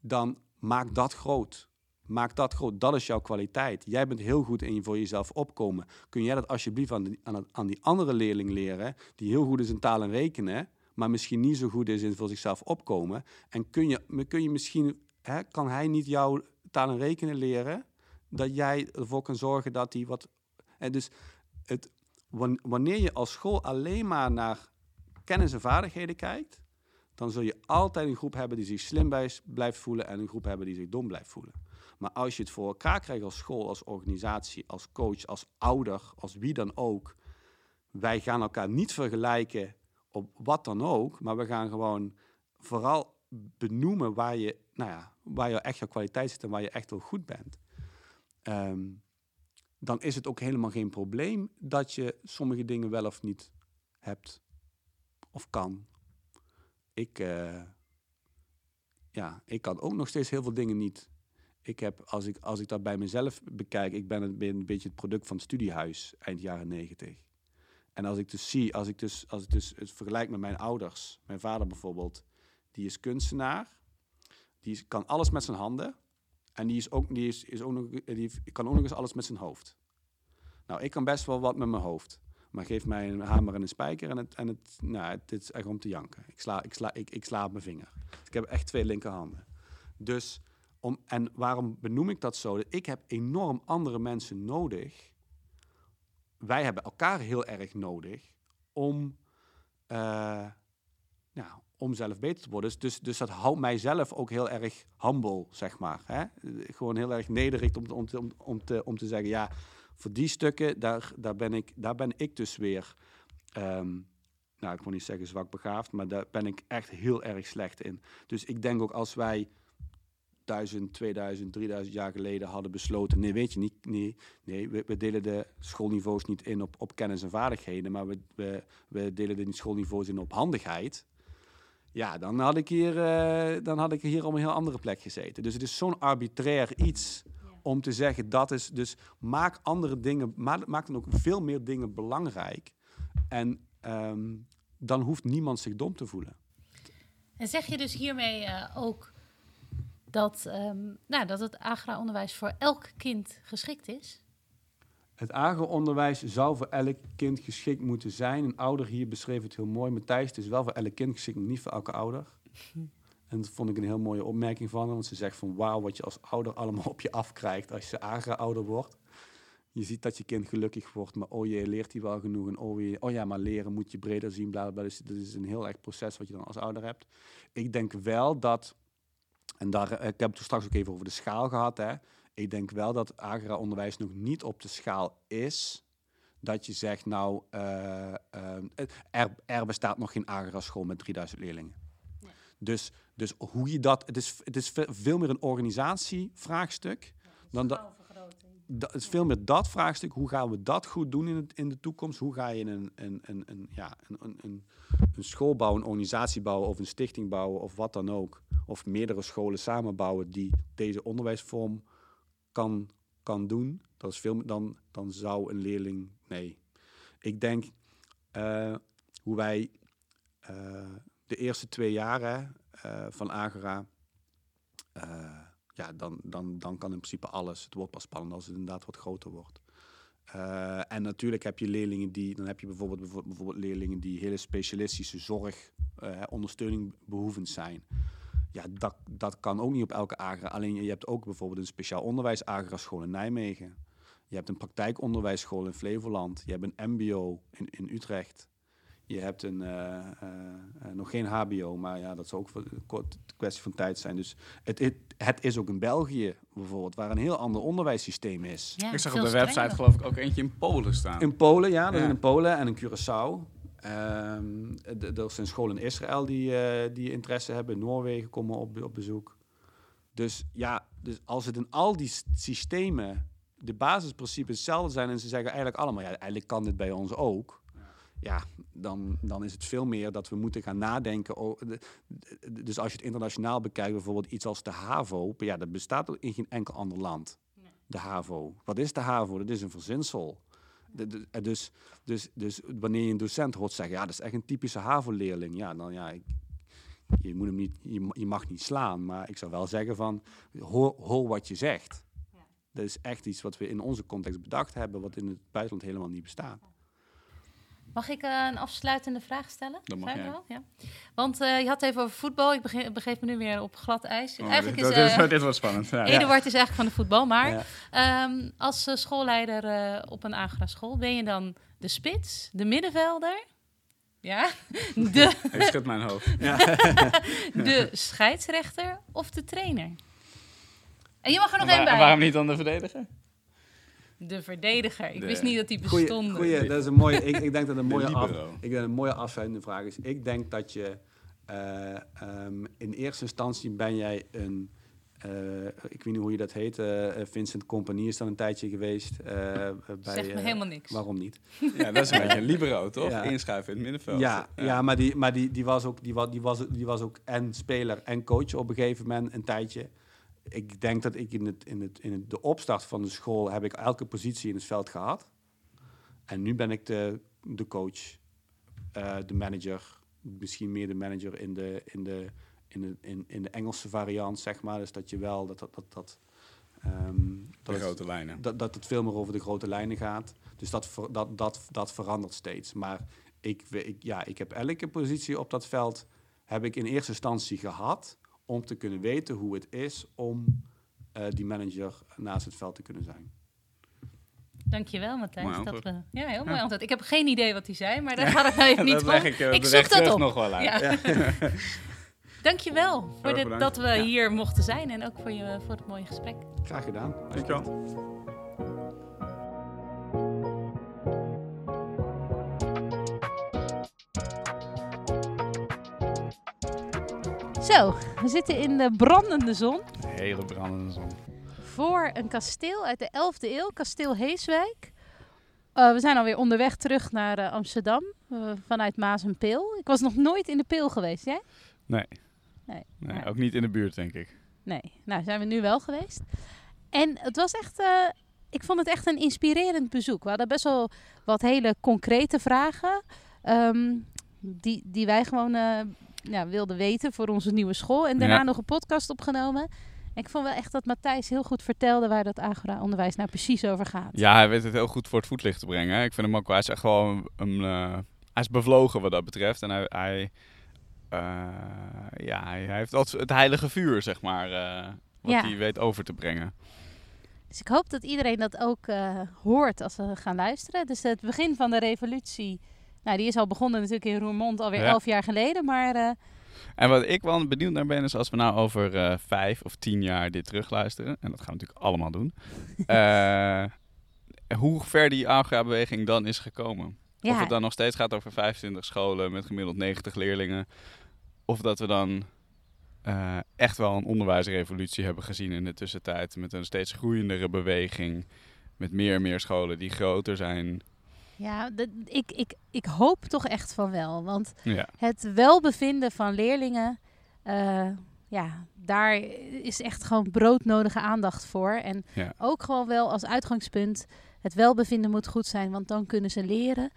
Dan maak dat groot. Maak dat groot. Dat is jouw kwaliteit. Jij bent heel goed in voor jezelf opkomen. Kun jij dat alsjeblieft aan, aan, aan die andere leerling leren, die heel goed is in taal en rekenen, maar misschien niet zo goed is in voor zichzelf opkomen. En kun je, kun je misschien, hè, kan hij niet jouw taal en rekenen leren, dat jij ervoor kan zorgen dat hij wat. En dus het, wan- wanneer je als school alleen maar naar kennis en vaardigheden kijkt, dan zul je altijd een groep hebben die zich slim blijft voelen en een groep hebben die zich dom blijft voelen. Maar als je het voor elkaar krijgt als school, als organisatie, als coach, als ouder, als wie dan ook, wij gaan elkaar niet vergelijken op wat dan ook, maar we gaan gewoon vooral benoemen waar je, nou ja, waar je echt jouw kwaliteit zit en waar je echt wel goed bent. Ehm, dan is het ook helemaal geen probleem dat je sommige dingen wel of niet hebt of kan. Ik, eh, ja, ik kan ook nog steeds heel veel dingen niet. Ik heb, als ik, als ik dat bij mezelf bekijk, ik ben een, een beetje het product van het studiehuis eind jaren negentig. En als ik dus zie, als ik dus, als ik dus het vergelijk met mijn ouders, mijn vader bijvoorbeeld, die is kunstenaar, die kan alles met zijn handen en die, is ook, die, is, is ook nog, die kan ook nog eens alles met zijn hoofd. Nou, ik kan best wel wat met mijn hoofd. Maar geef mij een hamer en een spijker en het, en het, nou, het is echt om te janken. Ik sla, ik, sla, ik, ik sla op mijn vinger. Ik heb echt twee linkerhanden. Dus, om, en waarom benoem ik dat zo? Ik heb enorm andere mensen nodig. Wij hebben elkaar heel erg nodig om, eh, ja, om zelf beter te worden. Dus, dus, dus dat houdt mijzelf ook heel erg humble, zeg maar. Hè? Gewoon heel erg nederig om, om, om, te, om te zeggen, ja, voor die stukken, daar, daar, ben, ik, daar ben ik dus weer, ehm, nou, ik wil niet zeggen zwak begaafd, maar daar ben ik echt heel erg slecht in. Dus ik denk ook als wij 1000, 2000, 3000 jaar geleden hadden besloten, nee, weet je niet, nee, nee we, we delen de schoolniveaus niet in op, op kennis en vaardigheden, maar we, we, we delen de schoolniveaus in op handigheid. Ja, dan had ik hier, eh, dan had ik hier op een heel andere plek gezeten. Dus het is zo'n arbitrair iets om te zeggen dat is. Dus maak andere dingen, ma- maak dan ook veel meer dingen belangrijk. En ehm, dan hoeft niemand zich dom te voelen. En zeg je dus hiermee eh, ook dat, ehm, nou, dat het agra-onderwijs voor elk kind geschikt is? Het AGO-onderwijs zou voor elk kind geschikt moeten zijn. Een ouder hier beschreef het heel mooi. Matthijs, het is wel voor elk kind geschikt, maar niet voor elke ouder. En dat vond ik een heel mooie opmerking van haar. Want ze zegt van wauw, wat je als ouder allemaal op je afkrijgt als je AGA-ouder wordt. Je ziet dat je kind gelukkig wordt, maar oh je leert hij wel genoeg. En oh, je, oh ja, maar leren moet je breder zien. Bla, bla. Dus dat is een heel erg proces wat je dan als ouder hebt. Ik denk wel dat, en daar, eh, ik heb het er straks ook even over de schaal gehad. Hè. Ik denk wel dat AGRA-onderwijs nog niet op de schaal is dat je zegt, nou, eh, eh, er, er bestaat nog geen AGRA-school met 3000 leerlingen. Dus, dus hoe je dat, het is, het is ve- veel meer een organisatievraagstuk. Dan dat, dat is veel meer dat vraagstuk. Hoe gaan we dat goed doen in, het, in de toekomst? Hoe ga je een, een, een, een, ja, een, een, een, een school bouwen, een organisatie bouwen of een stichting bouwen of wat dan ook? Of meerdere scholen samenbouwen die deze onderwijsvorm kan, kan doen. Dat is veel dan, dan zou een leerling. Nee. Ik denk eh, hoe wij eh, de eerste twee jaren eh, van Agora. ja, dan, dan, dan kan in principe alles. Het wordt pas spannend als het inderdaad wat groter wordt. En natuurlijk heb je leerlingen die, dan heb je bijvoorbeeld, bijvo- bijvoorbeeld leerlingen die hele specialistische zorg, ondersteuning behoevend zijn. Ja, dat, dat kan ook niet op elke agra. Alleen je hebt ook bijvoorbeeld een speciaal onderwijs agra school in Nijmegen. Je hebt een praktijkonderwijsschool in Flevoland. Je hebt een MBO in, in Utrecht. Je hebt een, eh, eh, eh, nog geen HBO, maar ja, dat zal ook voor- een kort kwestie van tijd zijn. Dus het, het, het is ook in België bijvoorbeeld, waar een heel ander onderwijssysteem is. Ja, ik zag op de website geloof ik ook eentje in Polen staan. In Polen, ja, dat Ja. is in Polen en in Curaçao. Ehm, d- er zijn scholen in Israël die, eh, die interesse hebben. In Noorwegen komen op, op bezoek. Dus ja, dus als het in al die systemen de basisprincipes hetzelfde zijn en ze zeggen eigenlijk allemaal, ja, eigenlijk kan dit bij ons ook. Ja, dan, dan is het veel meer dat we moeten gaan nadenken. o- de- de- Dus als je het internationaal bekijkt, bijvoorbeeld iets als de HAVO, ja, dat bestaat in geen enkel ander land. De HAVO. Wat is de HAVO? Dat is een verzinsel. Dus, dus, dus wanneer je een docent hoort zeggen, ja, dat is echt een typische HAVO-leerling. Ja, dan ja, ik, je, moet hem niet, je, je mag niet slaan, maar ik zou wel zeggen van, hoor, hoor wat je zegt. Dat is echt iets wat we in onze context bedacht hebben, wat in het buitenland helemaal niet bestaat. Mag ik eh, een afsluitende vraag stellen? Dat mag jij. wel? Ja. Want eh, je had het even over voetbal. Ik begin, begeef me nu weer op glad ijs. Oh, eigenlijk dit, is dit, eh, dit wordt spannend. Ja. Eduard is eigenlijk van de voetbal. Maar Ja. ehm, als schoolleider op een Agra school, ben je dan de spits, de middenvelder? Ja, de, Ik schud mijn hoofd. de scheidsrechter of de trainer? En je mag er nog één bij. waarom niet dan de verdediger? De verdediger. Ik De- wist niet dat die Goeie, bestonden. goeie, dat is een mooie, ik, ik denk dat een mooie, af, ik denk een mooie afsluitende vraag is. Ik denk dat je eh, ehm, in eerste instantie ben jij een, eh, ik weet niet hoe je dat heet, eh, Vincent Compagnie is dan een tijdje geweest. eh, bij, Zegt me helemaal niks. Waarom niet? Ja, dat is een beetje een libero, toch? Ja. Inschuiven in het middenveld. Ja, ja. maar, die, maar die, die, was ook, die, was, die, was, die was ook en speler en coach op een gegeven moment een tijdje. Ik denk dat ik in, het, in, het, in het, de opstart van de school heb ik elke positie in het veld gehad. En nu ben ik de, de coach, eh, de manager, misschien meer de manager in de, in de, in de, in, in de Engelse variant, zeg maar. Dus dat je wel dat dat dat, dat, ehm, De dat het- grote lijnen. dat, dat het veel meer over de grote lijnen gaat. Dus dat, ver- dat, dat, dat verandert steeds. Maar ik, ik, ja, ik heb elke positie op dat veld heb ik in eerste instantie gehad om te kunnen weten hoe het is om eh, die manager naast het veld te kunnen zijn. Dankjewel, Matthijs. Dat we, ja, heel mooi antwoord. Ik heb geen idee wat hij zei, maar daar gaat het nou even niet dat om. leg ik, ik de zoek dat op. nog wel uit. Ja. Dankjewel voor dit, dat we hier mochten zijn en ook voor, je, voor het mooie gesprek. Graag gedaan. Dankjewel. Zo, we zitten in de brandende zon Hele brandende zon. voor een kasteel uit de 11e eeuw, kasteel Heeswijk. Eh, we zijn alweer onderweg terug naar eh, Amsterdam eh, vanuit Maas en Peel. Ik was nog nooit in de Peel geweest, jij? Nee. Nee. nee. Ook niet in de buurt, denk ik. Nee, nou zijn we nu wel geweest. En het was echt, ik vond het echt een inspirerend bezoek. We hadden best wel wat hele concrete vragen. ehm, die, die wij gewoon ja, wilden weten voor onze nieuwe school. En daarna Ja. nog een podcast opgenomen. En ik vond wel echt dat Matthijs heel goed vertelde waar dat Agora-onderwijs nou precies over gaat. Ja, hij weet het heel goed voor het voetlicht te brengen. hè. Ik vind hem ook wel, hij is echt wel een, een, eh, hij is bevlogen wat dat betreft. En hij, hij, eh, ja, hij, heeft altijd het heilige vuur, zeg maar, eh, wat Ja. hij weet over te brengen. Dus ik hoop dat iedereen dat ook hoort als we gaan luisteren. Dus het begin van de revolutie, nou die is al begonnen natuurlijk in Roermond alweer elf jaar geleden. Maar eh, En wat ik wel benieuwd naar ben, is als we nou over eh, vijf of tien jaar dit terugluisteren, en dat gaan we natuurlijk allemaal doen, eh, hoe ver die Agora-beweging dan is gekomen. Of het dan nog steeds gaat over 25 scholen met gemiddeld 90 leerlingen. Of dat we dan echt wel een onderwijsrevolutie hebben gezien in de tussentijd. Met een steeds groeiendere beweging. Met meer en meer scholen die groter zijn. Ja ik, ik, ik hoop toch echt van wel. Want Ja, het welbevinden van leerlingen, eh, ja, daar is echt gewoon broodnodige aandacht voor. En Ja. ook gewoon wel als uitgangspunt, het welbevinden moet goed zijn, want dan kunnen ze leren.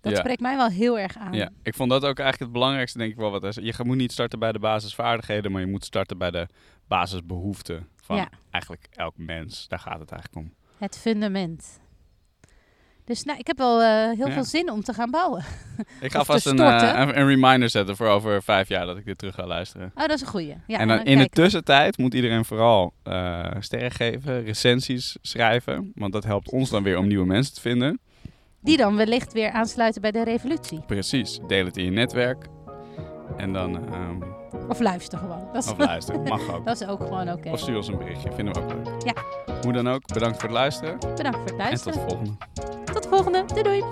Dat Ja. spreekt mij wel heel erg aan. ja, ik vond dat ook eigenlijk het belangrijkste, denk ik wel. Wat zei. je moet niet starten bij de basisvaardigheden, maar je moet starten bij de basisbehoeften van eigenlijk elk mens. Daar gaat het eigenlijk om. Het fundament. Dus nou, ik heb wel eh, heel Ja. veel zin om te gaan bouwen. Ik ga vast een, eh, een, een reminder zetten voor over vijf jaar dat ik dit terug ga luisteren. Oh, dat is een goeie. Ja, en dan in de tussentijd moet iedereen vooral eh, sterren geven, recensies schrijven. Want dat helpt ons dan weer om nieuwe mensen te vinden. Die dan wellicht weer aansluiten bij de revolutie. Precies, deel het in je netwerk. En dan... Ehm, of luister gewoon. Dat is of luisteren, mag ook. dat is ook gewoon oké. Of stuur ons een berichtje, vinden we ook leuk. Ja. Hoe dan ook, bedankt voor het luisteren. Bedankt voor het luisteren. En tot de volgende. Tot de volgende. Doei doei.